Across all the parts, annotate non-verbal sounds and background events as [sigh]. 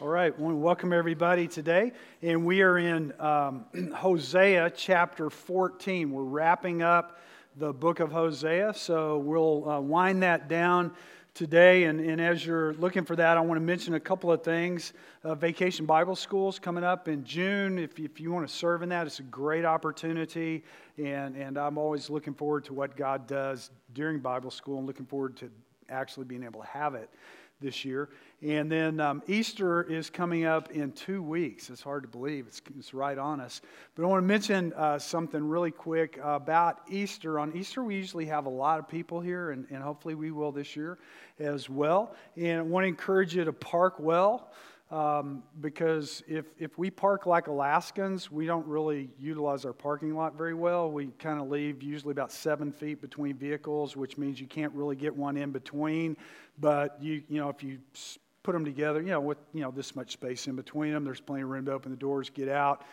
All right, well, welcome everybody today. And we are in um, [clears throat] Hosea chapter 14. We're wrapping up the book of Hosea, so we'll uh, wind that down today. And, and, as you're looking for that, I want to mention a couple of things. Uh, Vacation Bible Schools coming up in June. If, if you want to serve in that, it's a great opportunity. And, and I'm always looking forward to what God does during Bible school and looking forward to actually being able to have it this year. And then um, Easter is coming up in two weeks. It's hard to believe, it's, it's right on us. But I want to mention uh, something really quick about Easter. On Easter, we usually have a lot of people here, and, and hopefully we will this year as well. And I want to encourage you to park well. Um, because if, if we park like Alaskans, we don't really utilize our parking lot very well. We kind of leave usually about seven feet between vehicles, which means you can't really get one in between. But you, you know, if you put them together, you know, with you know this much space in between them, there's plenty of room to open the doors, get out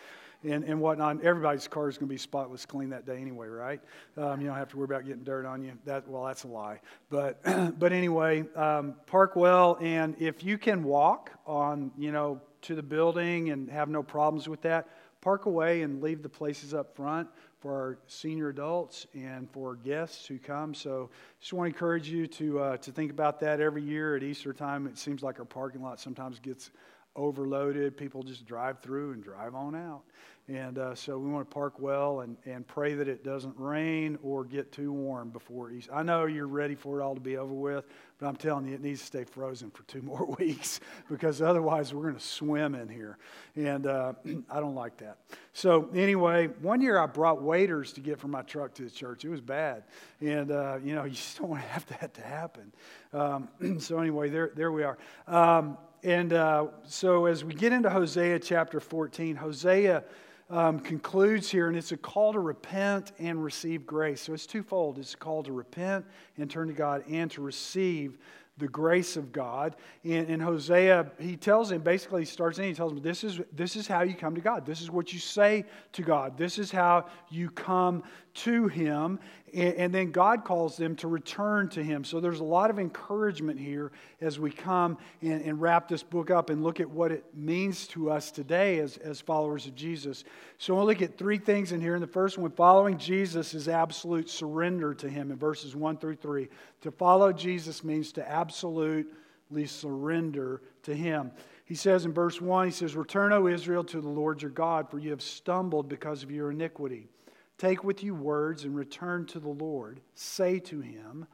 and, and whatnot. Everybody's car is going to be spotless clean that day anyway, right? Um, you don't have to worry about getting dirt on you. That well, that's a lie. But [clears throat] but anyway, um, park well, and if you can walk on, you know, to the building and have no problems with that, park away and leave the places up front for our senior adults and for guests who come. So, just want to encourage you to uh, to think about that every year at Easter time. It seems like our parking lot sometimes gets overloaded. People just drive through and drive on out. And uh, so we want to park well and, and pray that it doesn't rain or get too warm before Easter. I know you're ready for it all to be over with, but I'm telling you, it needs to stay frozen for two [laughs] more weeks because otherwise we're going to swim in here. And uh, [clears throat] I don't like that. So, anyway, one year I brought waders to get from my truck to the church. It was bad. And, uh, you know, you just don't [laughs] want to have that to happen. Um, [clears throat] so, anyway, there, there we are. Um, and uh, so as we get into Hosea chapter 14, Hosea um, concludes here, and it's a call to repent and receive grace. So it's twofold it's a call to repent and turn to God and to receive the grace of God. And, in Hosea, he tells him, basically, he starts in, he tells him, this is, this is how you come to God. This is what you say to God. This is how you come to Him. And, then God calls them to return to Him. So there's a lot of encouragement here as we come and, and wrap this book up and look at what it means to us today as, as followers of Jesus. So we'll look at three things in here. And the first one, following Jesus is absolute surrender to Him in verses 1 through 3. To follow Jesus means to absolutely surrender to Him. He says in verse 1, he says, Return, O Israel, to the Lord your God, for you have stumbled because of your iniquity. Take with you words and return to the Lord. Say to him,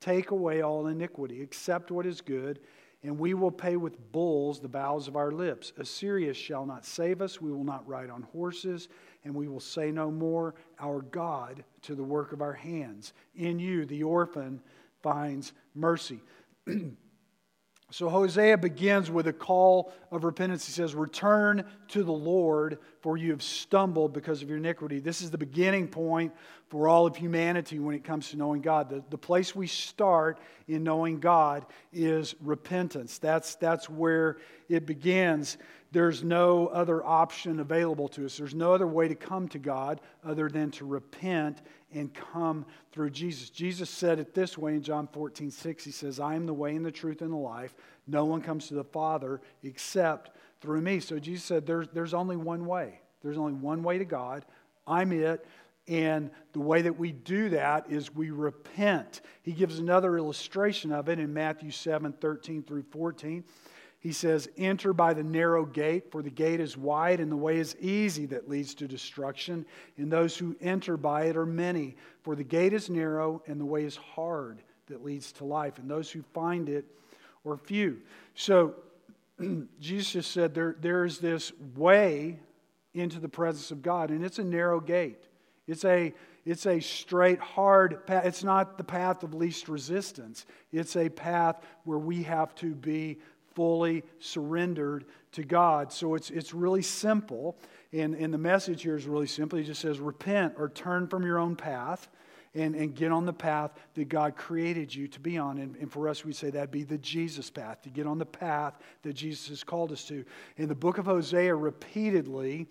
Take away all iniquity, accept what is good, and we will pay with bulls the vows of our lips. Assyria shall not save us. We will not ride on horses, and we will say no more, Our God, to the work of our hands. In you, the orphan finds mercy. [clears throat] So Hosea begins with a call of repentance. He says, Return to the Lord, for you have stumbled because of your iniquity. This is the beginning point for all of humanity when it comes to knowing God. The, the place we start in knowing God is repentance. That's, that's where it begins. There's no other option available to us. There's no other way to come to God other than to repent and come through Jesus. Jesus said it this way in John 14, 6. He says, I am the way and the truth and the life. No one comes to the Father except through me. So Jesus said, there's, there's only one way. There's only one way to God. I'm it. And the way that we do that is we repent. He gives another illustration of it in Matthew 7 13 through 14. He says, Enter by the narrow gate, for the gate is wide and the way is easy that leads to destruction, and those who enter by it are many. For the gate is narrow and the way is hard that leads to life, and those who find it are few. So, [clears throat] Jesus said there, there's this way into the presence of God, and it's a narrow gate. It's a, it's a straight, hard path. It's not the path of least resistance. It's a path where we have to be fully surrendered to God. So it's, it's really simple. And, and the message here is really simple. He just says, repent or turn from your own path and, and get on the path that God created you to be on. And, and for us, we say that'd be the Jesus path, to get on the path that Jesus has called us to. In the book of Hosea, repeatedly,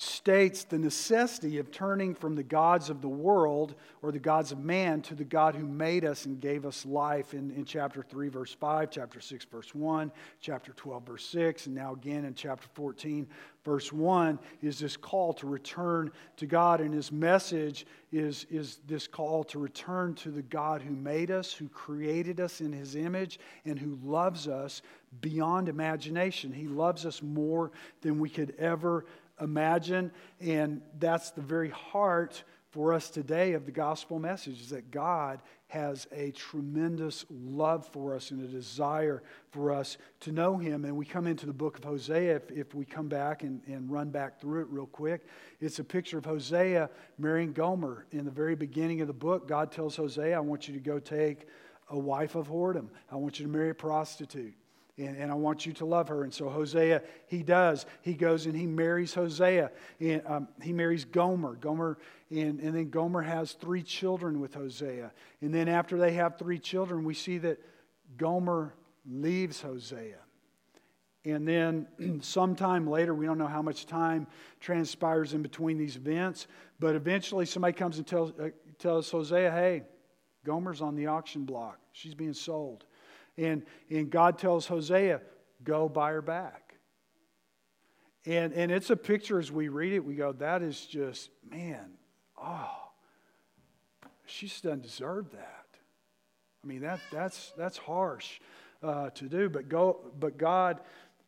states the necessity of turning from the gods of the world or the gods of man to the God who made us and gave us life in, in chapter 3, verse 5, chapter 6, verse 1, chapter 12, verse 6, and now again in chapter 14, verse 1, is this call to return to God. And his message is, is this call to return to the God who made us, who created us in his image, and who loves us beyond imagination. He loves us more than we could ever imagine. And that's the very heart for us today of the gospel message is that God has a tremendous love for us and a desire for us to know Him. And we come into the book of Hosea, if, if we come back and, and run back through it real quick, it's a picture of Hosea marrying Gomer. In the very beginning of the book, God tells Hosea, I want you to go take a wife of whoredom, I want you to marry a prostitute and, and, I want you to love her. And so Hosea, he does. He goes and he marries Hosea. And um, he marries Gomer. Gomer, and, and then Gomer has three children with Hosea. And then after they have three children, we see that Gomer leaves Hosea. And then [clears throat] sometime later, we don't know how much time transpires in between these events, but eventually somebody comes and tells, uh, tells Hosea, hey, Gomer's on the auction block. She's being sold. And, and God tells Hosea, go buy her back. And, and it's a picture as we read it, we go, that is just, man, oh, she just doesn't deserve that. I mean, that, that's, that's harsh uh, to do, but, go, but God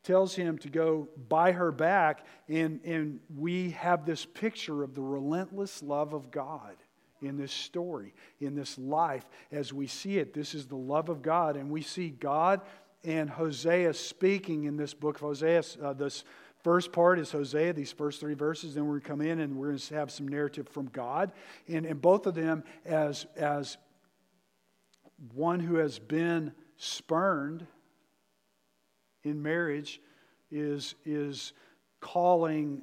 tells him to go buy her back, and, and we have this picture of the relentless love of God in this story, in this life, as we see it. This is the love of God, and we see God and Hosea speaking in this book of Hosea. Uh, this first part is Hosea, these first three verses. Then we're going to come in and we're going to have some narrative from God. And, and both of them as, as one who has been spurned in marriage is, is calling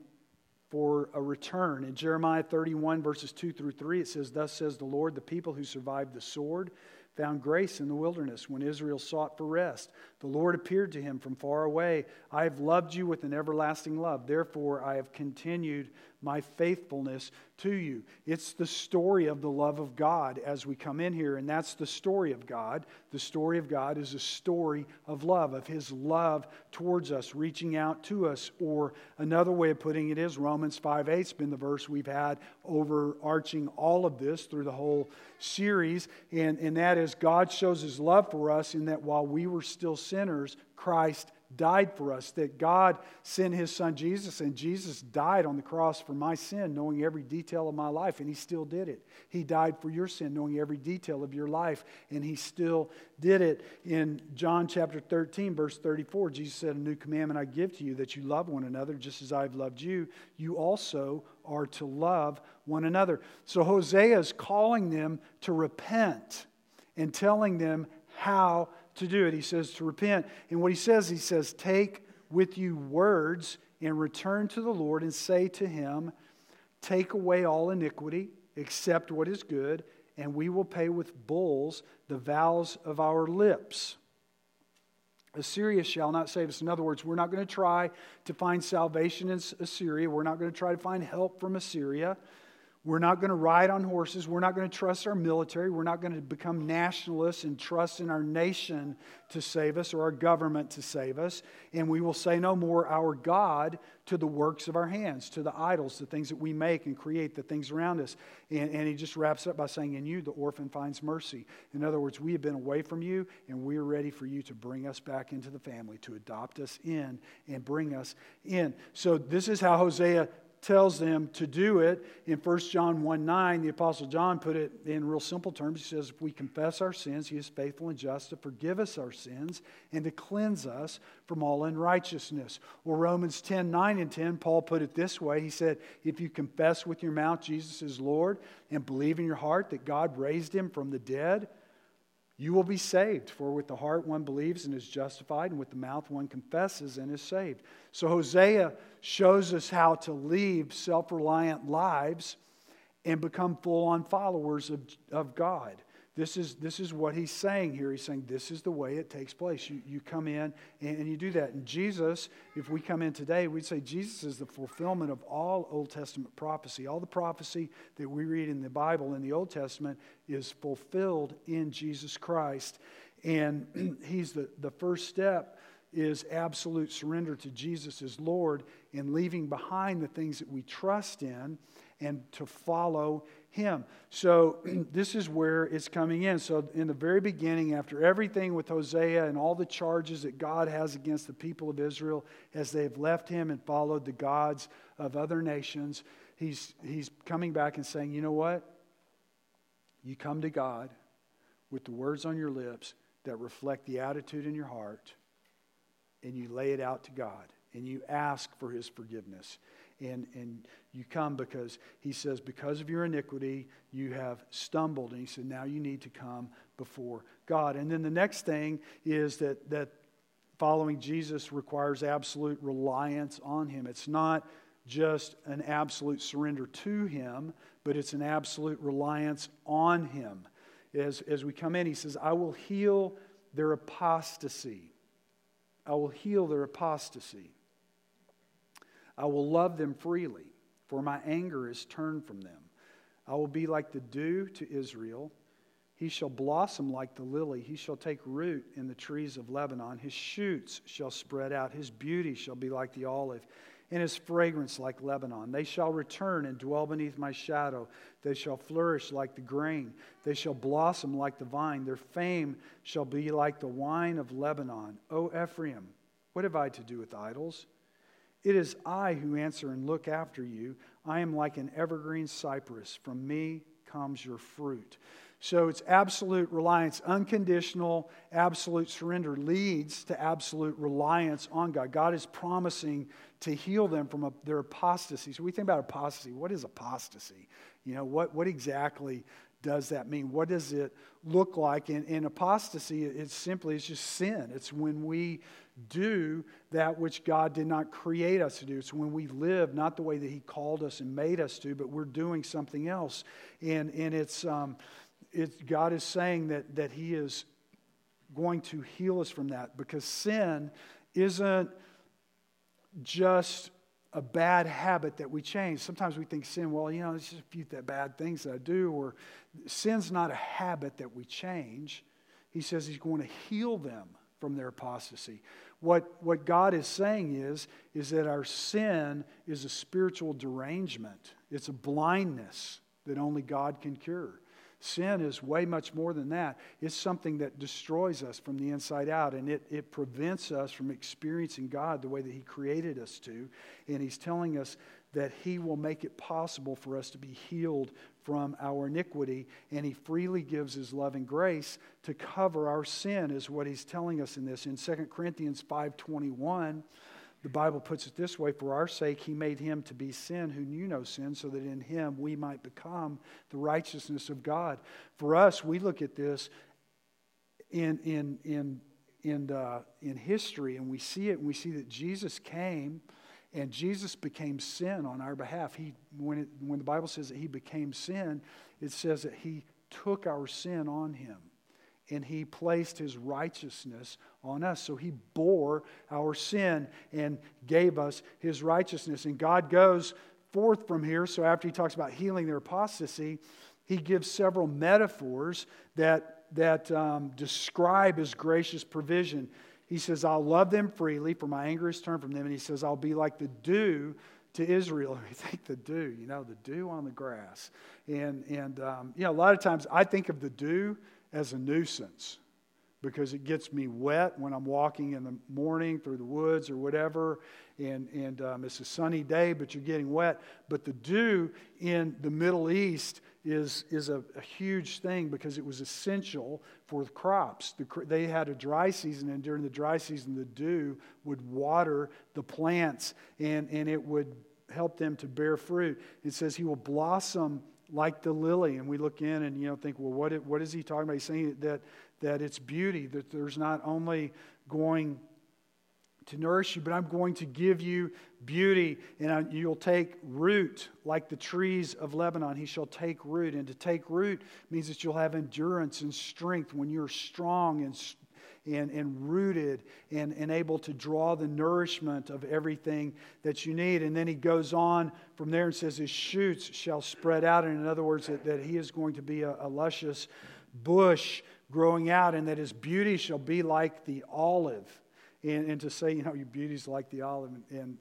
for a return. In Jeremiah 31, verses 2 through 3, it says, Thus says the Lord, the people who survived the sword found grace in the wilderness when Israel sought for rest. The Lord appeared to him from far away. I have loved you with an everlasting love. Therefore, I have continued my faithfulness to you. It's the story of the love of God as we come in here, and that's the story of God. The story of God is a story of love, of His love towards us, reaching out to us. Or another way of putting it is Romans 5 8 has been the verse we've had overarching all of this through the whole series, and, and that is God shows His love for us in that while we were still sinners, Christ died for us, that God sent his son Jesus, and Jesus died on the cross for my sin, knowing every detail of my life, and he still did it. He died for your sin, knowing every detail of your life, and he still did it. In John chapter 13, verse 34, Jesus said, A new commandment I give to you, that you love one another just as I've loved you. You also are to love one another. So Hosea is calling them to repent and telling them how to do it. He says to repent. And what he says, he says, take with you words and return to the Lord and say to him, Take away all iniquity, accept what is good, and we will pay with bulls the vows of our lips. Assyria shall not save us. In other words, we're not going to try to find salvation in Assyria. We're not going to try to find help from Assyria. We're not going to ride on horses. We're not going to trust our military. We're not going to become nationalists and trust in our nation to save us or our government to save us. And we will say no more our God to the works of our hands, to the idols, the things that we make and create, the things around us. And, and he just wraps up by saying, In you, the orphan finds mercy. In other words, we have been away from you, and we are ready for you to bring us back into the family, to adopt us in and bring us in. So, this is how Hosea tells them to do it. In 1 John 1 9, the Apostle John put it in real simple terms. He says, If we confess our sins, he is faithful and just to forgive us our sins and to cleanse us from all unrighteousness. Or Romans 10 9 and 10, Paul put it this way He said, If you confess with your mouth Jesus is Lord and believe in your heart that God raised him from the dead, you will be saved. For with the heart one believes and is justified, and with the mouth one confesses and is saved. So Hosea shows us how to leave self reliant lives and become full on followers of, of God. This is, this is what he's saying here. He's saying this is the way it takes place. You, you come in and, and you do that. And Jesus, if we come in today, we'd say Jesus is the fulfillment of all Old Testament prophecy. All the prophecy that we read in the Bible in the Old Testament is fulfilled in Jesus Christ. And [clears throat] he's the, the first step is absolute surrender to Jesus as Lord and leaving behind the things that we trust in and to follow him. So [clears throat] this is where it's coming in. So in the very beginning, after everything with Hosea and all the charges that God has against the people of Israel as they have left him and followed the gods of other nations, he's, he's coming back and saying, you know what? You come to God with the words on your lips that reflect the attitude in your heart, and you lay it out to God, and you ask for his forgiveness and, and you come because he says, because of your iniquity, you have stumbled. And he said, now you need to come before God. And then the next thing is that, that following Jesus requires absolute reliance on him. It's not just an absolute surrender to him, but it's an absolute reliance on him. As, as we come in, he says, I will heal their apostasy. I will heal their apostasy. I will love them freely, for my anger is turned from them. I will be like the dew to Israel. He shall blossom like the lily. He shall take root in the trees of Lebanon. His shoots shall spread out. His beauty shall be like the olive, and his fragrance like Lebanon. They shall return and dwell beneath my shadow. They shall flourish like the grain. They shall blossom like the vine. Their fame shall be like the wine of Lebanon. O Ephraim, what have I to do with idols? It is I who answer and look after you. I am like an evergreen cypress. From me comes your fruit. So it's absolute reliance, unconditional, absolute surrender leads to absolute reliance on God. God is promising to heal them from their apostasy. So we think about apostasy. What is apostasy? You know, what, what exactly does that mean? What does it look like? In, in apostasy, it's simply it's just sin. It's when we do that which God did not create us to do. It's when we live not the way that He called us and made us to, but we're doing something else. And, and it's, um, it's, God is saying that, that He is going to heal us from that because sin isn't just a bad habit that we change. Sometimes we think sin, well, you know, it's just a few bad things that I do, or sin's not a habit that we change. He says He's going to heal them from their apostasy. What, what God is saying is, is that our sin is a spiritual derangement, it's a blindness that only God can cure. Sin is way much more than that. It's something that destroys us from the inside out, and it, it prevents us from experiencing God the way that He created us to. And He's telling us that He will make it possible for us to be healed from our iniquity, and He freely gives His loving grace to cover our sin, is what He's telling us in this. In 2 Corinthians 5.21, the Bible puts it this way For our sake, He made Him to be sin who knew no sin, so that in Him we might become the righteousness of God. For us, we look at this in, in, in, in, uh, in history, and we see it, and we see that Jesus came – and Jesus became sin on our behalf. He, when, it, when the Bible says that he became sin, it says that he took our sin on him and he placed his righteousness on us. So he bore our sin and gave us his righteousness. And God goes forth from here. So after he talks about healing their apostasy, he gives several metaphors that, that um, describe his gracious provision. He says, I'll love them freely, for my anger is turned from them. And he says, I'll be like the dew to Israel. [laughs] You think the dew, you know, the dew on the grass. And, and um, you know, a lot of times I think of the dew as a nuisance because it gets me wet when I'm walking in the morning through the woods or whatever. And, and um, it's a sunny day, but you're getting wet. But the dew in the Middle East is, is a, a huge thing because it was essential for the crops. The, they had a dry season, and during the dry season, the dew would water the plants and, and it would help them to bear fruit. It says he will blossom like the lily. And we look in and you know think, well, what, what is he talking about? He's saying that, that it's beauty, that there's not only going to nourish you, but I'm going to give you beauty, and you'll take root like the trees of Lebanon. He shall take root. And to take root means that you'll have endurance and strength when you're strong and and, and rooted and, and able to draw the nourishment of everything that you need. And then he goes on from there and says, His shoots shall spread out. And in other words, that, that he is going to be a, a luscious bush growing out, and that his beauty shall be like the olive. And, and to say, you know, your beauty's like the olive, and, and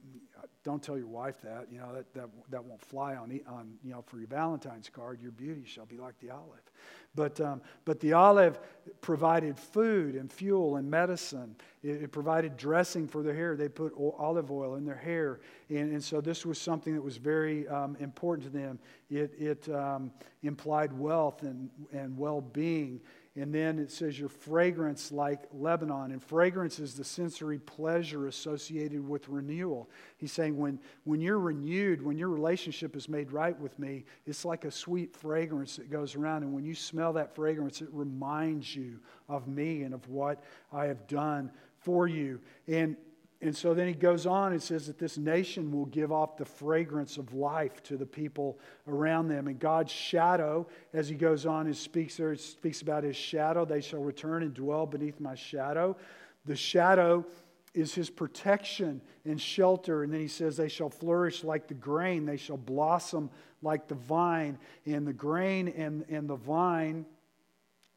don't tell your wife that. You know, that, that, that won't fly on, on, you know, for your Valentine's card. Your beauty shall be like the olive. But, um, but the olive provided food and fuel and medicine. It, it provided dressing for their hair. They put olive oil in their hair. And, and so this was something that was very um, important to them. It, it um, implied wealth and, and well being. And then it says your fragrance like Lebanon. And fragrance is the sensory pleasure associated with renewal. He's saying when, when you're renewed, when your relationship is made right with me, it's like a sweet fragrance that goes around. And when you smell that fragrance, it reminds you of me and of what I have done for you. And and so then he goes on and says that this nation will give off the fragrance of life to the people around them. And God's shadow, as he goes on and speaks there, speaks about his shadow. They shall return and dwell beneath my shadow. The shadow is his protection and shelter. And then he says, They shall flourish like the grain, they shall blossom like the vine. And the grain and, and the vine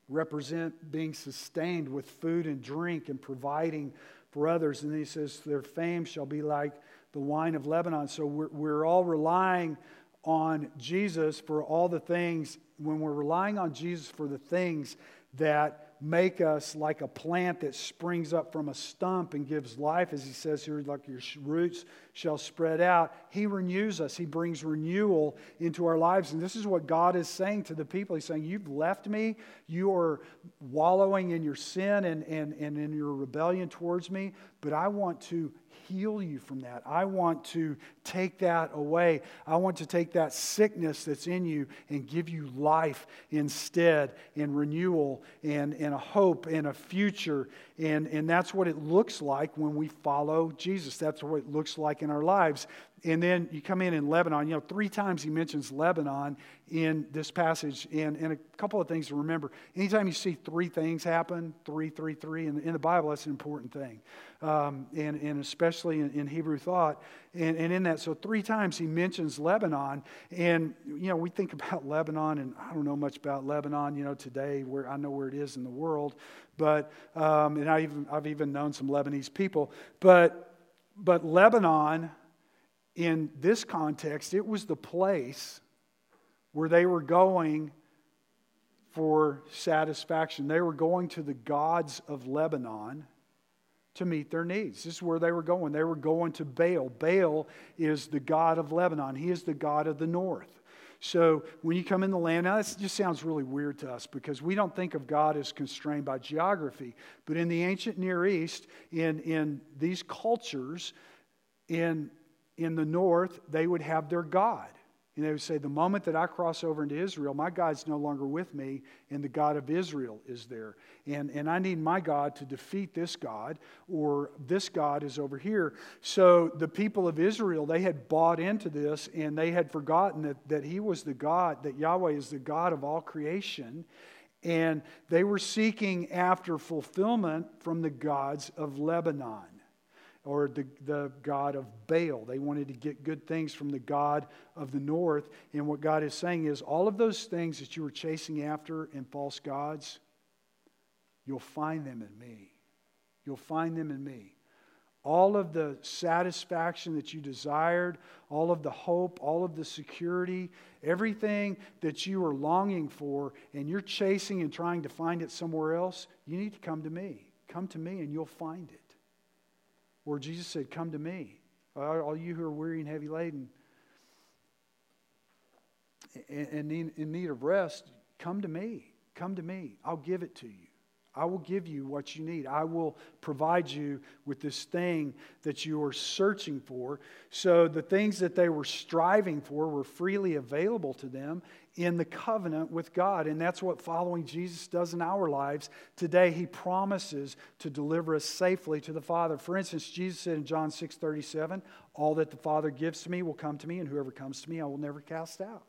represent being sustained with food and drink and providing for others. And he says, Their fame shall be like the wine of Lebanon. So we're, we're all relying on Jesus for all the things, when we're relying on Jesus for the things that make us like a plant that springs up from a stump and gives life, as he says here, like your roots shall spread out. He renews us, He brings renewal into our lives. And this is what God is saying to the people. He's saying, You've left me, you are wallowing in your sin and, and, and in your rebellion towards me, but I want to heal you from that. I want to take that away. I want to take that sickness that's in you and give you life instead, and renewal, and, and a hope, and a future. And, and that's what it looks like when we follow Jesus. That's what it looks like in our lives. And then you come in in Lebanon. You know, three times he mentions Lebanon in this passage. And, and a couple of things to remember. Anytime you see three things happen, three, three, three, in the, in the Bible, that's an important thing. Um, and, and especially in, in Hebrew thought. And, and in that, so three times he mentions Lebanon. And, you know, we think about [laughs] Lebanon, and I don't know much about Lebanon, you know, today, where I know where it is in the world. But, um, and I even, I've even known some Lebanese people. But, but Lebanon in this context, it was the place where they were going for satisfaction. They were going to the gods of Lebanon to meet their needs. This is where they were going. They were going to Baal. Baal is the god of Lebanon, he is the god of the north. So when you come in the land, now this just sounds really weird to us because we don't think of God as constrained by geography. But in the ancient Near East, in, in these cultures, in in the north, they would have their God. And they would say, The moment that I cross over into Israel, my God's no longer with me, and the God of Israel is there. And, and I need my God to defeat this God, or this God is over here. So the people of Israel, they had bought into this, and they had forgotten that, that He was the God, that Yahweh is the God of all creation. And they were seeking after fulfillment from the gods of Lebanon or the, the God of Baal. They wanted to get good things from the God of the north. And what God is saying is all of those things that you were chasing after in false gods, you'll find them in me. You'll find them in me. All of the satisfaction that you desired, all of the hope, all of the security, everything that you are longing for, and you're chasing and trying to find it somewhere else, you need to come to me. Come to me and you'll find it where Jesus said, Come to me, all you who are weary and heavy laden and in need of rest, come to me. Come to me. I'll give it to you. I will give you what you need. I will provide you with this thing that you are searching for. So the things that they were striving for were freely available to them in the covenant with God. And that's what following Jesus does in our lives. Today, he promises to deliver us safely to the Father. For instance, Jesus said in John 6 37, All that the Father gives to me will come to me, and whoever comes to me, I will never cast out.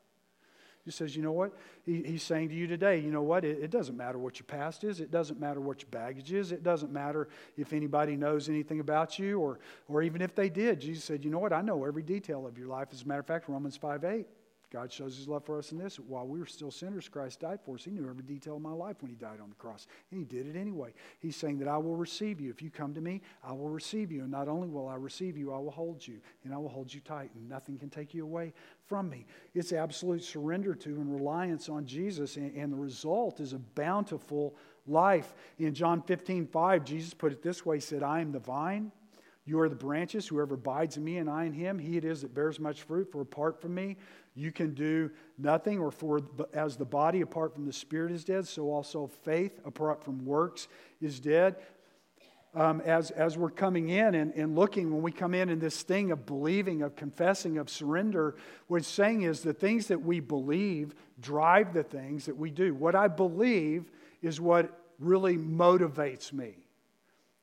He says, you know what? He, he's saying to you today, you know what? It, it, doesn't matter what your past is. It doesn't matter what your baggage is. It doesn't matter if anybody knows anything about you or, or even if they did. Jesus said, you know what? I know every detail of your life. As a matter of fact, Romans 5 8 God shows his love for us in this. While we were still sinners, Christ died for us. He knew every detail of my life when he died on the cross. And he did it anyway. He's saying that I will receive you. If you come to me, I will receive you. And not only will I receive you, I will hold you. And I will hold you tight. And nothing can take you away from me. It's absolute surrender to and reliance on Jesus. And, and the result is a bountiful life. In John 15, 5, Jesus put it this way He said, I am the vine. You are the branches. Whoever abides in me and I in him, he it is that bears much fruit. For apart from me, you can do nothing, or for as the body apart from the spirit is dead, so also faith apart from works is dead. Um, as, as we're coming in and, and looking, when we come in in this thing of believing, of confessing, of surrender, what it's saying is the things that we believe drive the things that we do. What I believe is what really motivates me.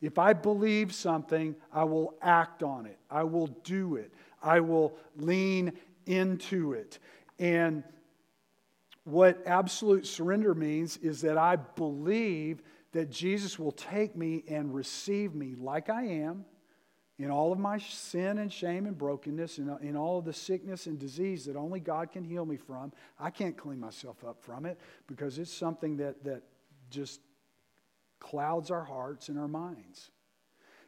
If I believe something, I will act on it, I will do it, I will lean into it. And what absolute surrender means is that I believe that Jesus will take me and receive me like I am in all of my sin and shame and brokenness, and in all of the sickness and disease that only God can heal me from. I can't clean myself up from it because it's something that, that just clouds our hearts and our minds.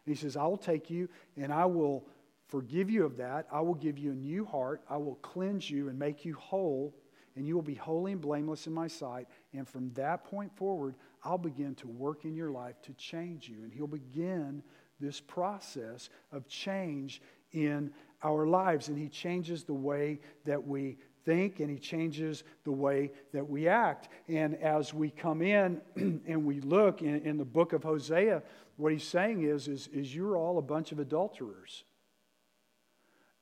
And he says, I will take you and I will forgive you of that. I will give you a new heart. I will cleanse you and make you whole, and you will be holy and blameless in my sight. And from that point forward, I'll begin to work in your life to change you. And he'll begin this process of change in our lives. And he changes the way that we think and he changes the way that we act. And as we come in [clears throat] and we look in, in the book of Hosea, what he's saying is, is, is you're all a bunch of adulterers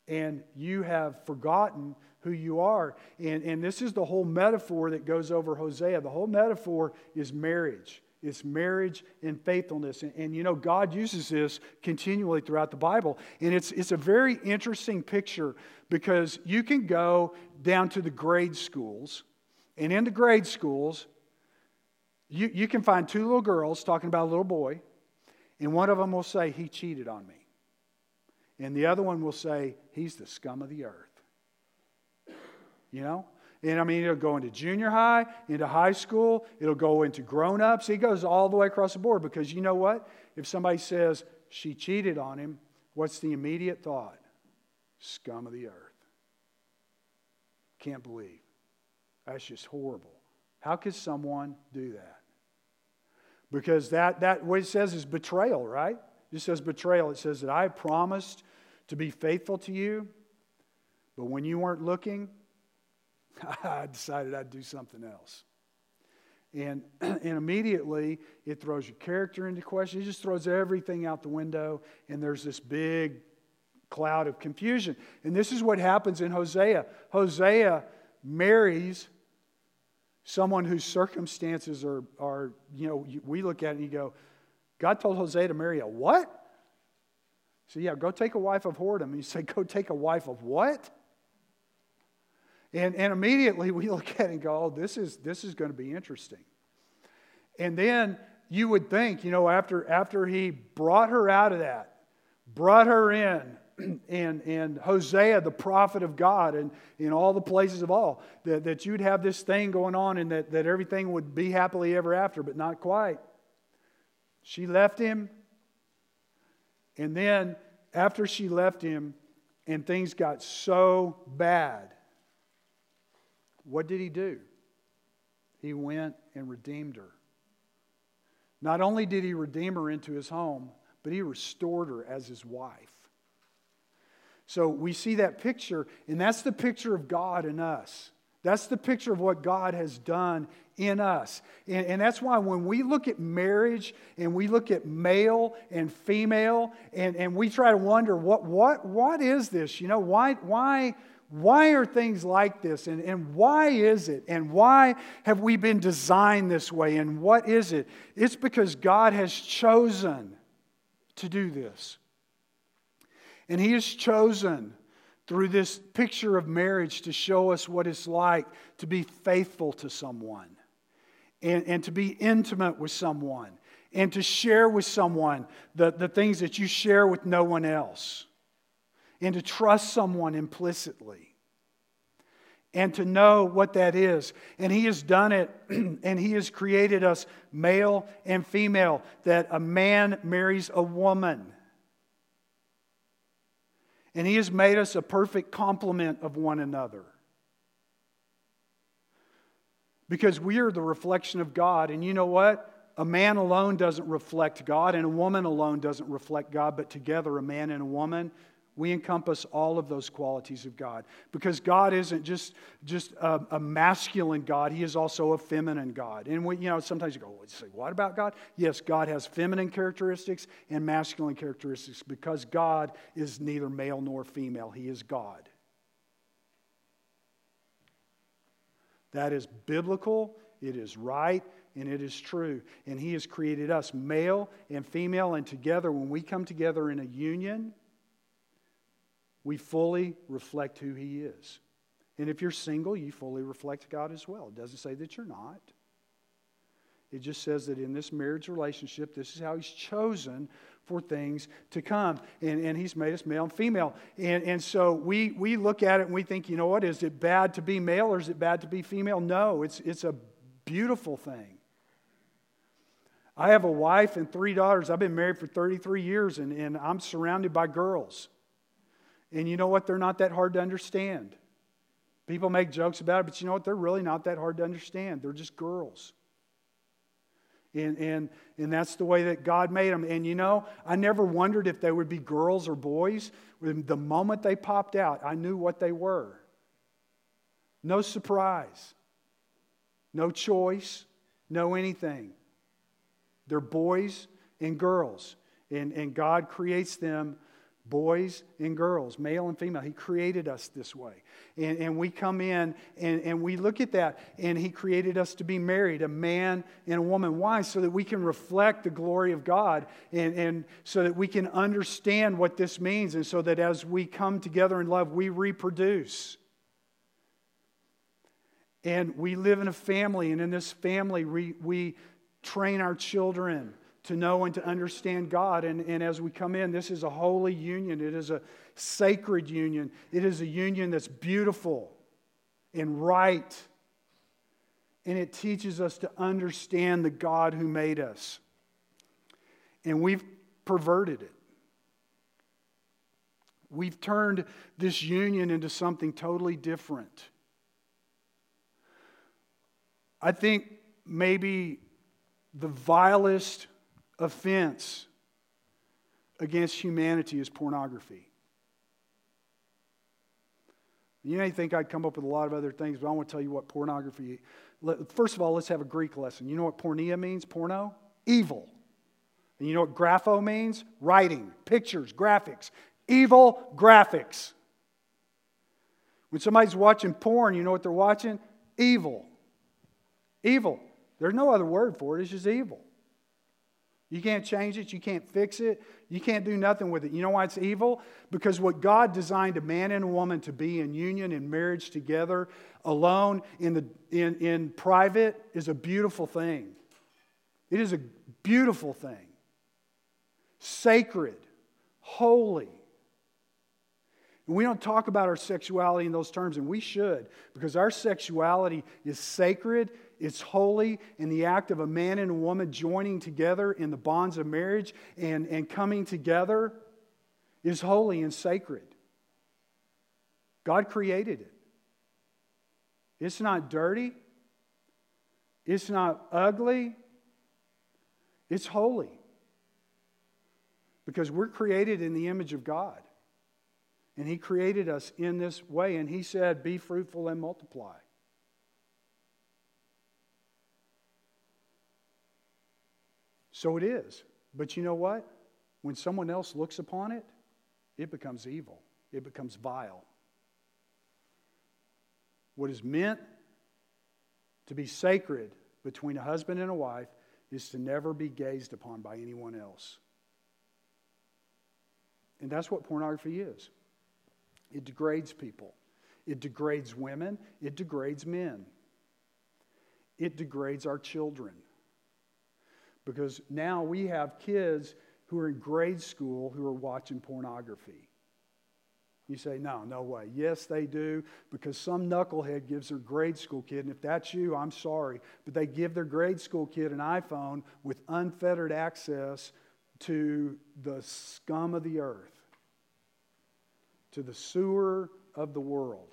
and you have forgotten who you are. And, and this is the whole metaphor that goes over Hosea. The whole metaphor is marriage. It's marriage and faithfulness. And, and, you know, God uses this continually throughout the Bible. And it's, it's a very interesting picture because you can go down to the grade schools, and in the grade schools, you, you can find two little girls talking about a little boy, and one of them will say, He cheated on me. And the other one will say, He's the scum of the earth. You know? And I mean, it'll go into junior high, into high school, it'll go into grown ups. It goes all the way across the board because you know what? If somebody says she cheated on him, what's the immediate thought? Scum of the earth. Can't believe. That's just horrible. How could someone do that? Because that, that what it says is betrayal, right? It says betrayal. It says that I promised to be faithful to you, but when you weren't looking, [laughs] I decided I'd do something else. And, [clears throat] and immediately it throws your character into question. It just throws everything out the window, and there's this big cloud of confusion. And this is what happens in Hosea. Hosea marries someone whose circumstances are, are you know, we look at it and you go, God told Hosea to marry a what? So, yeah, go take a wife of whoredom. And you say, go take a wife of what? And, and immediately we [laughs] look at it and go, oh, this is, this is going to be interesting. And then you would think, you know, after, after he brought her out of that, brought her in, [clears throat] and, and Hosea, the prophet of God, and in all the places of all, that, that you'd have this thing going on and that, that everything would be happily ever after, but not quite. She left him, and then after she left him and things got so bad, what did he do? He went and redeemed her. Not only did he redeem her into his home, but he restored her as his wife. So we see that picture, and that's the picture of God in us. That's the picture of what God has done in us. And, and, that's why when we look at marriage and we look at male and female and, and we try to wonder what, what, what is this? You know, why, why, why are things like this? And, and why is it? And why have we been designed this way? And what is it? It's because God has chosen to do this. And He has chosen through this picture of marriage to show us what it's like to be faithful to someone and, and to be intimate with someone and to share with someone the, the things that you share with no one else and to trust someone implicitly and to know what that is. And He has done it, [clears throat] and He has created us male and female, that a man marries a woman. And He has made us a perfect complement of one another. Because we are the reflection of God. And you know what? A man alone doesn't reflect God, and a woman alone doesn't reflect God, but together, a man and a woman, we encompass all of those qualities of God. Because God isn't just, just a, a masculine God, He is also a feminine God. And we, you know, sometimes you go, well, say, what about God? Yes, God has feminine characteristics and masculine characteristics because God is neither male nor female, He is God. That is biblical, it is right, and it is true. And He has created us, male and female, and together, when we come together in a union, we fully reflect who He is. And if you're single, you fully reflect God as well. It doesn't say that you're not. It just says that in this marriage relationship, this is how He's chosen for things to come. And, and He's made us male and female. And, and so we, we look at it and we think, you know what, is it bad to be male or is it bad to be female? No, it's, it's a beautiful thing. I have a wife and three daughters. I've been married for 33 years and, and I'm surrounded by girls. And you know what? They're not that hard to understand. People make jokes about it, but you know what? They're really not that hard to understand. They're just girls. And, and, and that's the way that God made them. And you know, I never wondered if they would be girls or boys. The moment they popped out, I knew what they were. No surprise, no choice, no anything. They're boys and girls. And, and God creates them boys and girls, male and female. He created us this way. And, and we come in and, and we look at that, and He created us to be married, a man and a woman. Why? So that we can reflect the glory of God and, and so that we can understand what this means, and so that as we come together in love, we reproduce. And we live in a family, and in this family, we, we train our children to know and to understand God. And, and as we come in, this is a holy union, it is a sacred union, it is a union that's beautiful and right. And it teaches us to understand the God who made us. And we've perverted it. We've turned this union into something totally different. I think maybe the vilest offense against humanity is pornography. You may think I'd come up with a lot of other things, but I want to tell you what pornography. First of all, let's have a Greek lesson. You know what porneia means? Porno? Evil. And you know what grapho means? Writing, pictures, graphics. Evil graphics. When somebody's watching porn, you know what they're watching? Evil. Evil. There's no other word for it, it's just evil. You can't change it. You can't fix it. You can't do nothing with it. You know why it's evil? Because what God designed a man and a woman to be in union and marriage together, alone, in, the, in, in private, is a beautiful thing. It is a beautiful thing. Sacred, holy. And we don't talk about our sexuality in those terms, and we should, because our sexuality is sacred it's holy in the act of a man and a woman joining together in the bonds of marriage and, and coming together is holy and sacred. God created it. It's not dirty. It's not ugly. It's holy. Because we're created in the image of God. And He created us in this way. And He said, Be fruitful and multiply. So it is. But you know what? When someone else looks upon it, it becomes evil, it becomes vile. What is meant to be sacred between a husband and a wife is to never be gazed upon by anyone else. And that's what pornography is it degrades people, it degrades women, it degrades men, it degrades our children. Because now we have kids who are in grade school who are watching pornography. You say, no, no way. Yes, they do, because some knucklehead gives their grade school kid, and if that's you, I'm sorry, but they give their grade school kid an iPhone with unfettered access to the scum of the earth, to the sewer of the world.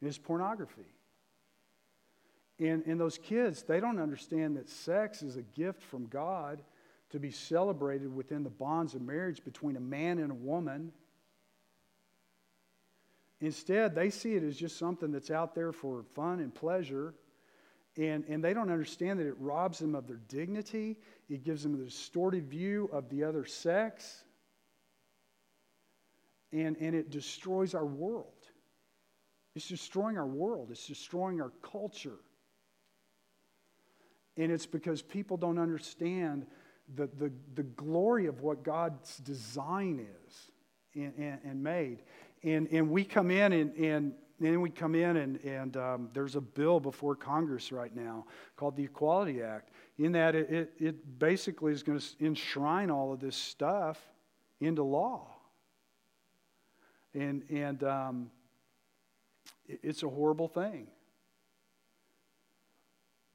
It's pornography. And, and those kids, they don't understand that sex is a gift from God to be celebrated within the bonds of marriage between a man and a woman. Instead, they see it as just something that's out there for fun and pleasure. And, and they don't understand that it robs them of their dignity, it gives them a distorted view of the other sex, and, and it destroys our world. It's destroying our world, it's destroying our culture. And it's because people don't understand the, the, the glory of what God's design is and, and, and made. And, and we come in and, and then we come in and, and um, there's a bill before Congress right now called the Equality Act. In that, it, it, it basically is going to enshrine all of this stuff into law. And, and um, it, it's a horrible thing.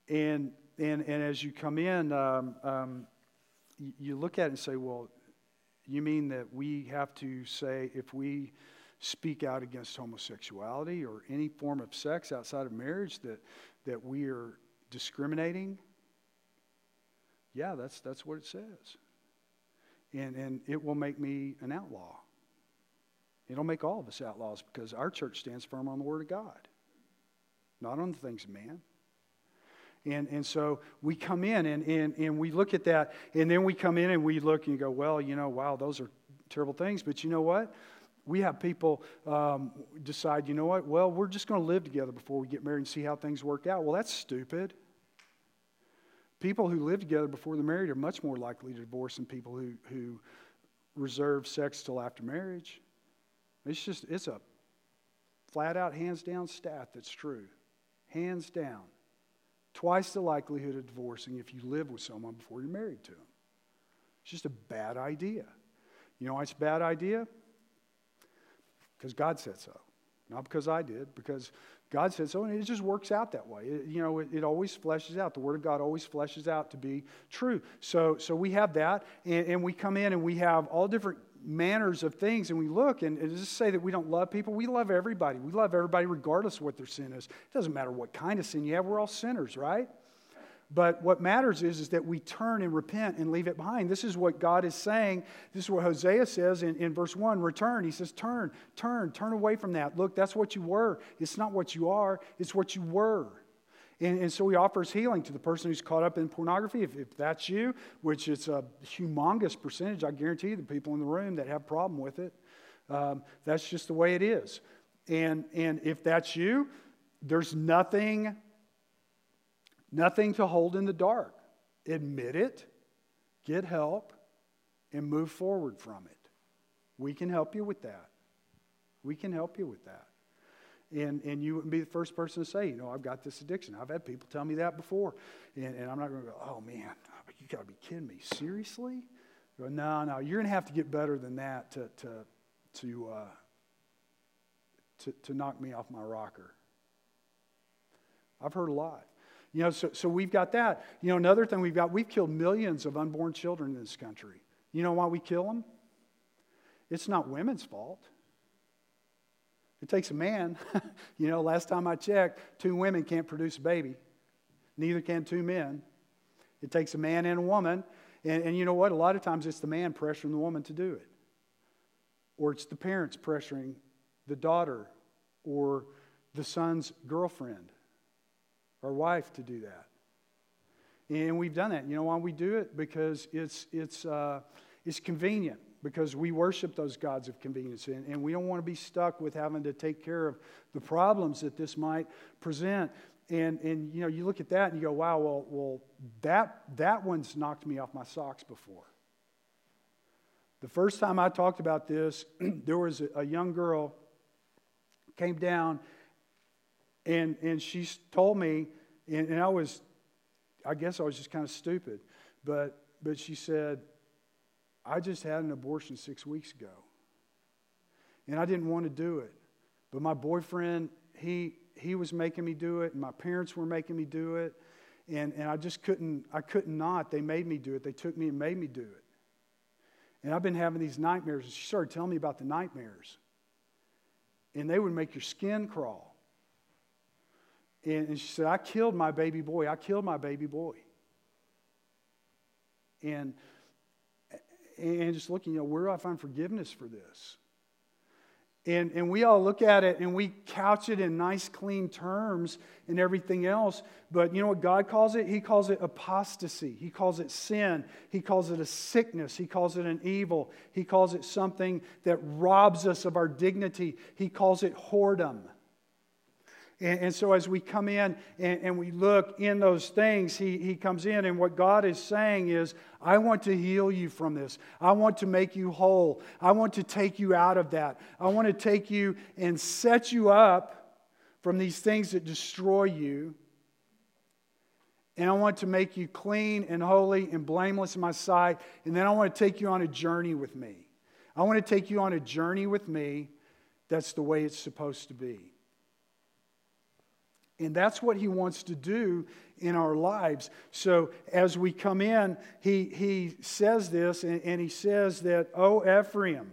And, and, and as you come in, um, um you look at it and say, well, you mean that we have to say if we speak out against homosexuality or any form of sex outside of marriage that, that we are discriminating? Yeah, that's, that's what it says. And, and it will make me an outlaw. It'll make all of us outlaws because our church stands firm on the Word of God, not on the things of man. And, and so we come in and, and, and we look at that, and then we come in and we look and go, well, you know, wow, those are terrible things. But you know what? We have people um, decide, you know what? Well, we're just going to live together before we get married and see how things work out. Well, that's stupid. People who live together before they're married are much more likely to divorce than people who, who reserve sex till after marriage. It's just, it's a flat out, hands down stat that's true. Hands down. Twice the likelihood of divorcing if you live with someone before you're married to them. It's just a bad idea. You know why it's a bad idea? Because God said so. Not because I did, because God said so, and it just works out that way. It, you know, it, it, always fleshes out. The Word of God always fleshes out to be true. So, so we have that, and, and we come in and we have all different manners of things and we look and, just say that we don't love people we love everybody we love everybody regardless of what their sin is it doesn't matter what kind of sin you have we're all sinners right but what matters is, is that we turn and repent and leave it behind. This is what God is saying. This is what Hosea says in, in verse 1 return. He says, Turn, turn, turn away from that. Look, that's what you were. It's not what you are, it's what you were. And, and, so he offers healing to the person who's caught up in pornography. If, if that's you, which it's a humongous percentage, I guarantee you the people in the room that have a problem with it, um, that's just the way it is. And, and if that's you, there's nothing, nothing to hold in the dark. Admit it, get help, and move forward from it. We can help you with that. We can help you with that. And, and you wouldn't be the first person to say, you know, I've got this addiction. I've had people tell me that before. And, and I'm not going to go, oh, man, you got to be kidding me. Seriously? Go, no, no, you're going to have to get better than that to, to, to, uh, to, to knock me off my rocker. I've heard a lot. You know, so, so we've got that. You know, another thing we've got, we've killed millions of unborn children in this country. You know why we kill them? It's not women's fault. It takes a man. [laughs] you know, last time I checked, two women can't produce a baby, neither can two men. It takes a man and a woman. And, and you know what? A lot of times it's the man pressuring the woman to do it, or it's the parents pressuring the daughter or the son's girlfriend or wife to do that. And we've done that. You know why we do it? Because it's, it's, uh, it's convenient, because we worship those gods of convenience. And, and we don't want to be stuck with having to take care of the problems that this might present. And, and you know, you look at that and you go, wow, well, well that, that one's knocked me off my socks before. The first time I talked about this, [clears throat] there was a, a young girl came down and, and she told me, and, and I was, I guess I was just kind of stupid, but, but she said, I just had an abortion six weeks ago. And I didn't want to do it. But my boyfriend, he, he was making me do it, and my parents were making me do it. And, and I just couldn't, I couldn't not. They made me do it. They took me and made me do it. And I've been having these nightmares. And she started telling me about the nightmares. And they would make your skin crawl. And, and she said, I killed my baby boy. I killed my baby boy. And, and just looking, you know, where do I find forgiveness for this? And, and we all look at it and we couch it in nice, clean terms and everything else. But you know what God calls it? He calls it apostasy. He calls it sin. He calls it a sickness. He calls it an evil. He calls it something that robs us of our dignity. He calls it whoredom. And, and so as we come in and, and we look in those things, he, he comes in, and what God is saying is, I want to heal you from this. I want to make you whole. I want to take you out of that. I want to take you and set you up from these things that destroy you. And I want to make you clean and holy and blameless in my sight. And then I want to take you on a journey with me. I want to take you on a journey with me that's the way it's supposed to be. And that's what he wants to do in our lives. So as we come in, he, he says this, and, and he says that, Oh, Ephraim,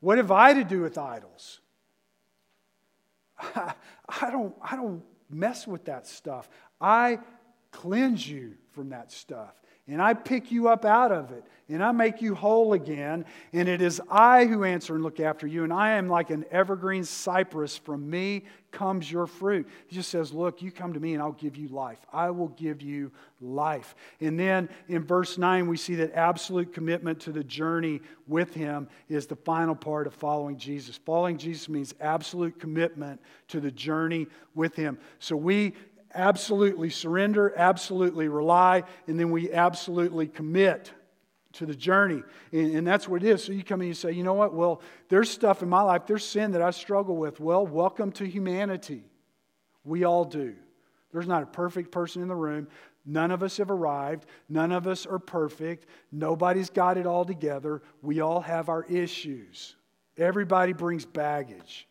what have I to do with idols? I, [laughs] I, don't, I don't mess with that stuff. I cleanse you from that stuff and I pick you up out of it, and I make you whole again, and it is I who answer and look after you, and I am like an evergreen cypress. From me comes your fruit. He just says, Look, you come to me, and I'll give you life. I will give you life. And then in verse 9, we see that absolute commitment to the journey with him is the final part of following Jesus. Following Jesus means absolute commitment to the journey with him. So we absolutely surrender, absolutely rely, and then we absolutely commit to the journey. And, and, that's what it is. So you come in and you say, you know what? Well, there's stuff in my life, there's sin that I struggle with. Well, welcome to humanity. We all do. There's not a perfect person in the room. None of us have arrived. None of us are perfect. Nobody's got it all together. We all have our issues. Everybody brings baggage.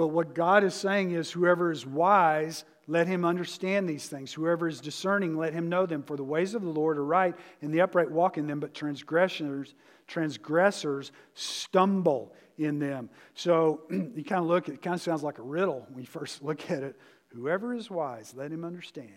But what God is saying is, whoever is wise, let him understand these things. Whoever is discerning, let him know them. For the ways of the Lord are right, and the upright walk in them, but transgressors, transgressors stumble in them. So [clears throat] you kind of look, it kind of sounds like a riddle when you first [laughs] look at it. Whoever is wise, let him understand.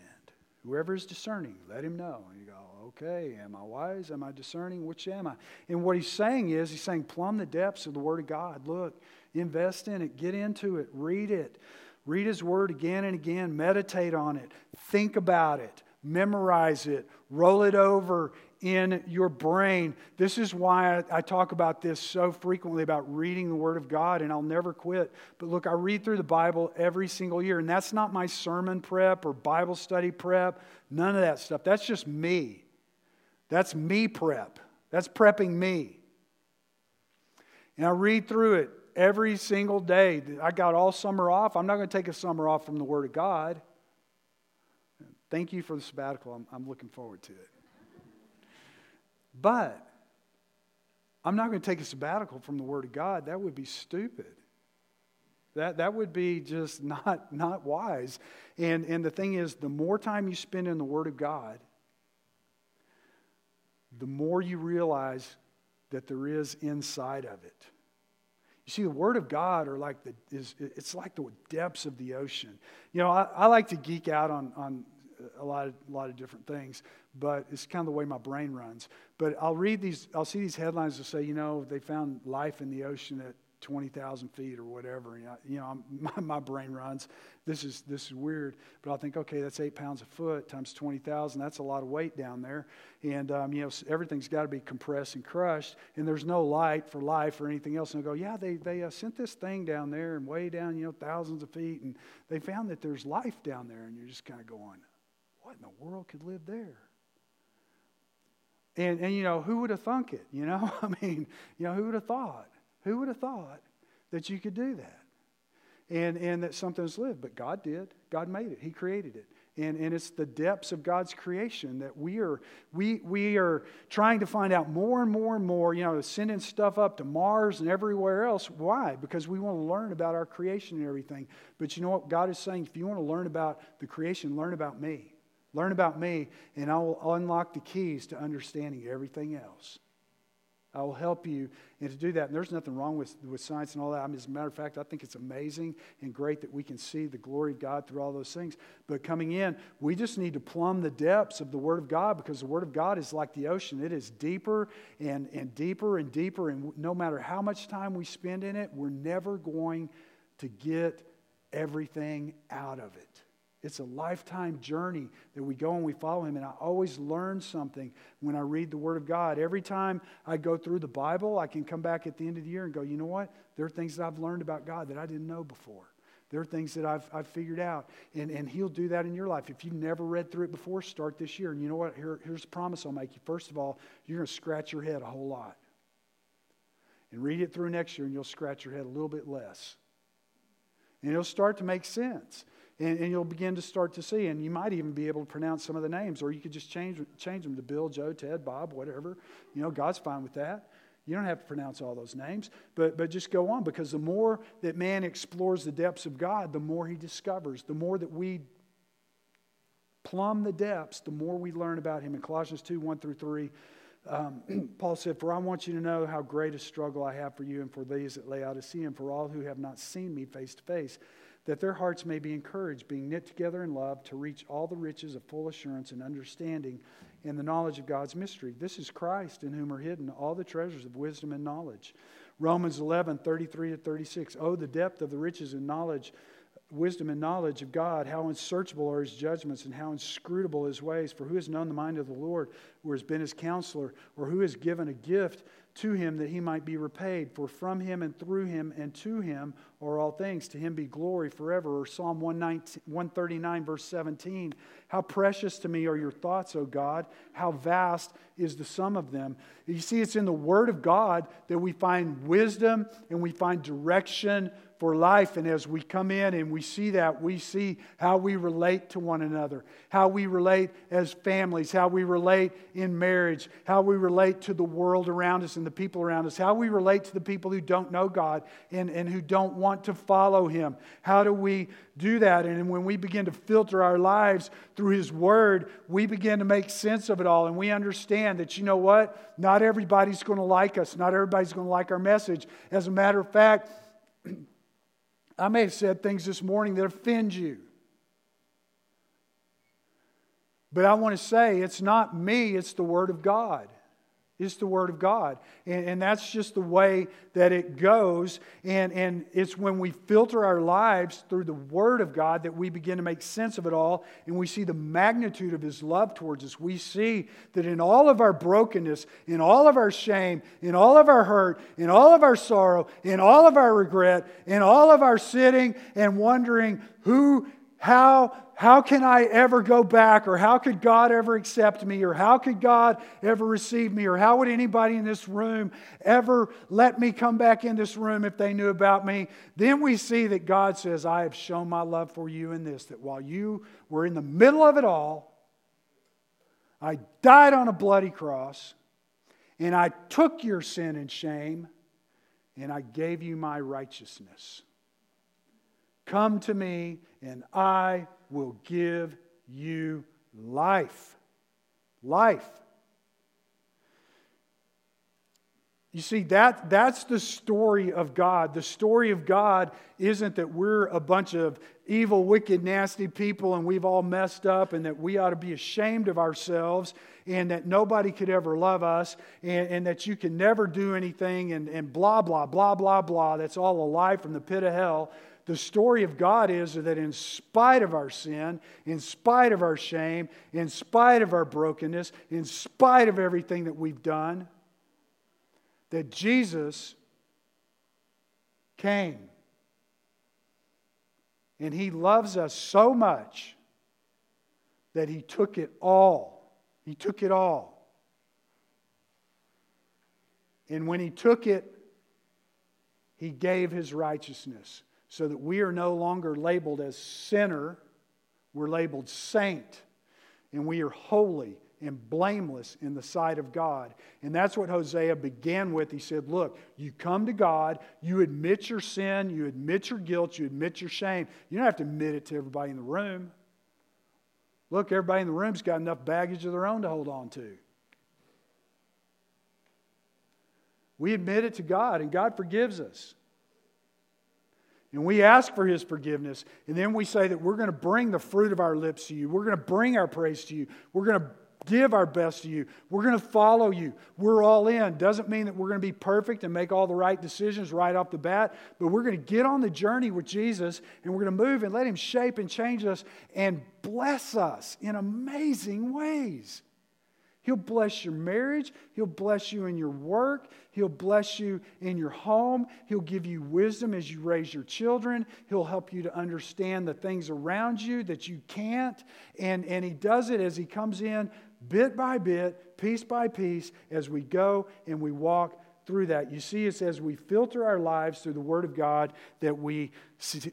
Whoever is discerning, let him know. And you go, okay, am I wise? Am I discerning? Which am I? And what he's saying is, he's saying, plumb the depths of the Word of God. Look, Invest in it, get into it, read it. Read His Word again and again, meditate on it, think about it, memorize it, roll it over in your brain. This is why I, talk about this so frequently about reading the Word of God, and I'll never quit. But look, I read through the Bible every single year, and that's not my sermon prep or Bible study prep, none of that stuff. That's just me. That's me prep. That's prepping me. And I read through it every single day. I got all summer off. I'm not going to take a summer off from the Word of God. Thank you for the sabbatical. I'm, I'm looking forward to it. But I'm not going to take a sabbatical from the Word of God. That would be stupid. That, that would be just not, not wise. And, and the thing is, the more time you spend in the Word of God, the more you realize that there is inside of it. You see, the Word of God are like the is it's like the depths of the ocean. You know, I, I like to geek out on on a lot of a lot of different things, but it's kind of the way my brain runs. But I'll read these, I'll see these headlines that say, you know, they found life in the ocean at 20,000 feet or whatever. And I, you know, [laughs] my, my, brain runs. This is, this is weird. But I think, okay, that's eight pounds a foot times 20,000. That's a lot of weight down there. And, um, you know, everything's got to be compressed and crushed. And there's no light for life or anything else. And I go, yeah, they, they uh, sent this thing down there and way down, you know, thousands of feet. And they found that there's life down there. And you're just kind of going, what in the world could live there? And, and you know, who would have thunk it? You know, [laughs] I mean, you know, who would have thought? Who would have thought that you could do that? And, and that something's lived. But God did. God made it. He created it. And, and it's the depths of God's creation that we are, we, we are trying to find out more and more and more, you know, sending stuff up to Mars and everywhere else. Why? Because we want to learn about our creation and everything. But you know what God is saying? If you want to learn about the creation, learn about me. Learn about me, and I will unlock the keys to understanding everything else. I will help you and to do that. And there's nothing wrong with, with science and all that. I mean, as a matter of fact, I think it's amazing and great that we can see the glory of God through all those things. But coming in, we just need to plumb the depths of the Word of God because the Word of God is like the ocean. It is deeper and, and deeper and deeper. And no matter how much time we spend in it, we're never going to get everything out of it. It's a lifetime journey that we go and we follow Him. And I always learn something when I read the Word of God. Every time I go through the Bible, I can come back at the end of the year and go, you know what? There are things that I've learned about God that I didn't know before. There are things that I've, I've figured out. And, and He'll do that in your life. If you've never read through it before, start this year. And you know what? Here, here's a promise I'll make you. First of all, you're going to scratch your head a whole lot. And read it through next year, and you'll scratch your head a little bit less. And it'll start to make sense. And, and, you'll begin to start to see, and you might even be able to pronounce some of the names, or you could just change, change them to Bill, Joe, Ted, Bob, whatever. You know, God's fine with that. You don't have to pronounce all those names, but, but just go on because the more that man explores the depths of God, the more he discovers. The more that we plumb the depths, the more we learn about him. In Colossians 2 1 through 3, um, [clears throat] Paul said, For I want you to know how great a struggle I have for you and for these at Laodicea and for all who have not seen me face to face that their hearts may be encouraged, being knit together in love, to reach all the riches of full assurance and understanding in the knowledge of God's mystery. This is Christ, in whom are hidden all the treasures of wisdom and knowledge. Romans 11, 33 to 36. Oh, the depth of the riches and knowledge, wisdom and knowledge of God, how unsearchable are his judgments and how inscrutable his ways. For who has known the mind of the Lord, or has been his counselor, or who has given a gift to him that he might be repaid. For from him and through him and to him are all things. To him be glory forever. Or Psalm 139, verse 17. How precious to me are your thoughts, O God. How vast is the sum of them. You see, it's in the Word of God that we find wisdom and we find direction for life. And as we come in and we see that, we see how we relate to one another, how we relate as families, how we relate in marriage, how we relate to the world around us and the people around us, how we relate to the people who don't know God and, and who don't want to follow Him. How do we do that? And when we begin to filter our lives through His Word, we begin to make sense of it all. And we understand that, you know what? Not everybody's going to like us, not everybody's going to like our message. As a matter of fact, [clears throat] I may have said things this morning that offend you. But I want to say it's not me, it's the Word of God. It's the Word of God. And, and, that's just the way that it goes. And, and it's when we filter our lives through the Word of God that we begin to make sense of it all and we see the magnitude of His love towards us. We see that in all of our brokenness, in all of our shame, in all of our hurt, in all of our sorrow, in all of our regret, in all of our sitting and wondering who how, how can I ever go back? Or how could God ever accept me? Or how could God ever receive me? Or how would anybody in this room ever let me come back in this room if they knew about me? Then we see that God says, I have shown my love for you in this, that while you were in the middle of it all, I died on a bloody cross, and I took your sin and shame, and I gave you my righteousness. Come to me, and I will give you life. Life. You see, that, that's the story of God. The story of God isn't that we're a bunch of evil, wicked, nasty people and we've all messed up and that we ought to be ashamed of ourselves and that nobody could ever love us and, and that you can never do anything and, and blah, blah, blah, blah, blah. That's all a lie from the pit of hell. The story of God is that in spite of our sin, in spite of our shame, in spite of our brokenness, in spite of everything that we've done, that Jesus came. And he loves us so much that he took it all. He took it all. And when he took it, he gave his righteousness so that we are no longer labeled as sinner, we're labeled saint, and we are holy and blameless in the sight of God. And that's what Hosea began with. He said, Look, you come to God, you admit your sin, you admit your guilt, you admit your shame. You don't have to admit it to everybody in the room. Look, everybody in the room's got enough baggage of their own to hold on to. We admit it to God, and God forgives us. And we ask for his forgiveness. And then we say that we're going to bring the fruit of our lips to you. We're going to bring our praise to you. We're going to give our best to you. We're going to follow you. We're all in. Doesn't mean that we're going to be perfect and make all the right decisions right off the bat, but we're going to get on the journey with Jesus and we're going to move and let Him shape and change us and bless us in amazing ways. He'll bless your marriage. He'll bless you in your work. He'll bless you in your home. He'll give you wisdom as you raise your children. He'll help you to understand the things around you that you can't. And, and He does it as He comes in bit by bit, piece by piece, as we go and we walk through that. You see, it's as we filter our lives through the Word of God that we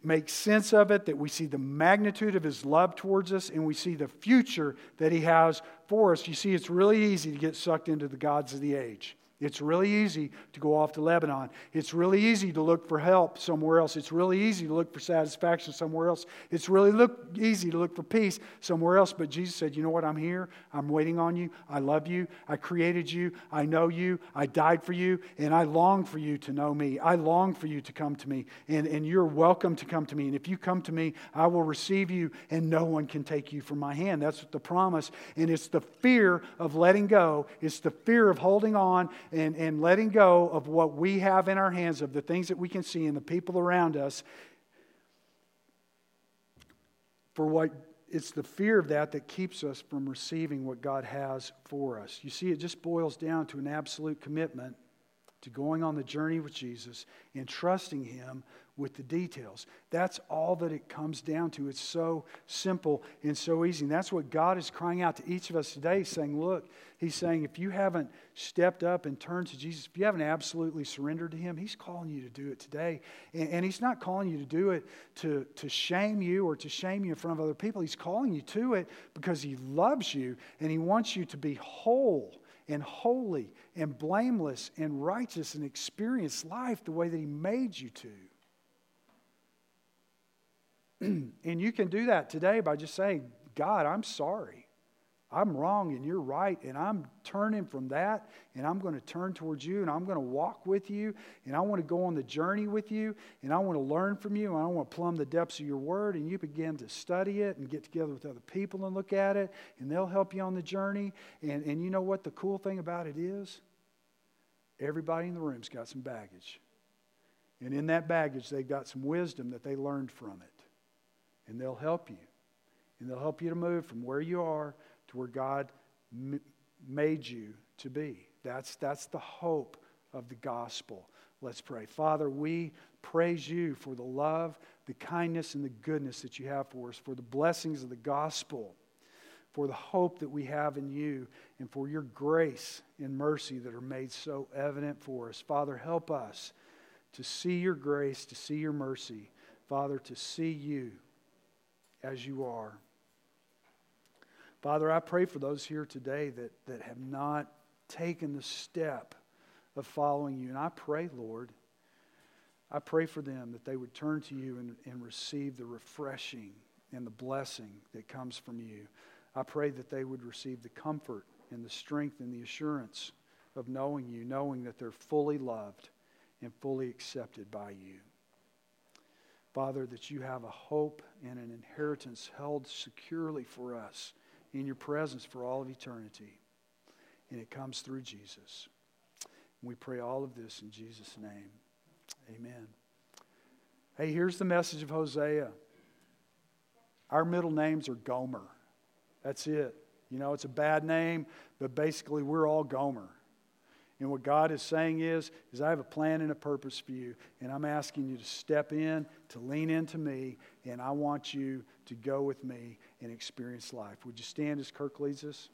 make sense of it, that we see the magnitude of His love towards us, and we see the future that He has for us. You see, it's really easy to get sucked into the gods of the age. It's really easy to go off to Lebanon. It's really easy to look for help somewhere else. It's really easy to look for satisfaction somewhere else. It's really look, easy to look for peace somewhere else. But Jesus said, You know what? I'm here. I'm waiting on you. I love you. I created you. I know you. I died for you. And I long for you to know me. I long for you to come to me. And, and you're welcome to come to me. And if you come to me, I will receive you, and no one can take you from my hand. That's the promise. And it's the fear of letting go, it's the fear of holding on and, and letting go of what we have in our hands, of the things that we can see and the people around us, for what it's the fear of that that keeps us from receiving what God has for us. You see, it just boils down to an absolute commitment to going on the journey with Jesus and trusting Him with the details. That's all that it comes down to. It's so simple and so easy. And that's what God is crying out to each of us today, saying, Look, He's saying, if you haven't stepped up and turned to Jesus, if you haven't absolutely surrendered to Him, He's calling you to do it today. And, and He's not calling you to do it to, to shame you or to shame you in front of other people. He's calling you to it because He loves you and He wants you to be whole and holy and blameless and righteous and experience life the way that He made you to. [clears throat] and you can do that today by just saying, God, I'm sorry. I'm wrong and you're right. And I'm turning from that and I'm going to turn towards you and I'm going to walk with you and I want to go on the journey with you and I want to learn from you and I want to plumb the depths of your word. And you begin to study it and get together with other people and look at it and they'll help you on the journey. And, and you know what the cool thing about it is? Everybody in the room's got some baggage. And in that baggage, they've got some wisdom that they learned from it and they'll help you. And they'll help you to move from where you are to where God m- made you to be. That's, that's the hope of the gospel. Let's pray. Father, we praise you for the love, the kindness, and the goodness that you have for us, for the blessings of the gospel, for the hope that we have in you, and for your grace and mercy that are made so evident for us. Father, help us to see your grace, to see your mercy. Father, to see you as you are. Father, I pray for those here today that, that have not taken the step of following you. And I pray, Lord, I pray for them that they would turn to you and, and receive the refreshing and the blessing that comes from you. I pray that they would receive the comfort and the strength and the assurance of knowing you, knowing that they're fully loved and fully accepted by you. Father, that you have a hope and an inheritance held securely for us in your presence for all of eternity. And it comes through Jesus. We pray all of this in Jesus' name. Amen. Hey, here's the message of Hosea. Our middle names are Gomer. That's it. You know, it's a bad name, but basically we're all Gomer. And what God is saying is, is I have a plan and a purpose for you, and I'm asking you to step in, to lean into me, and I want you to go with me and experience life. Would you stand as Kirk leads us?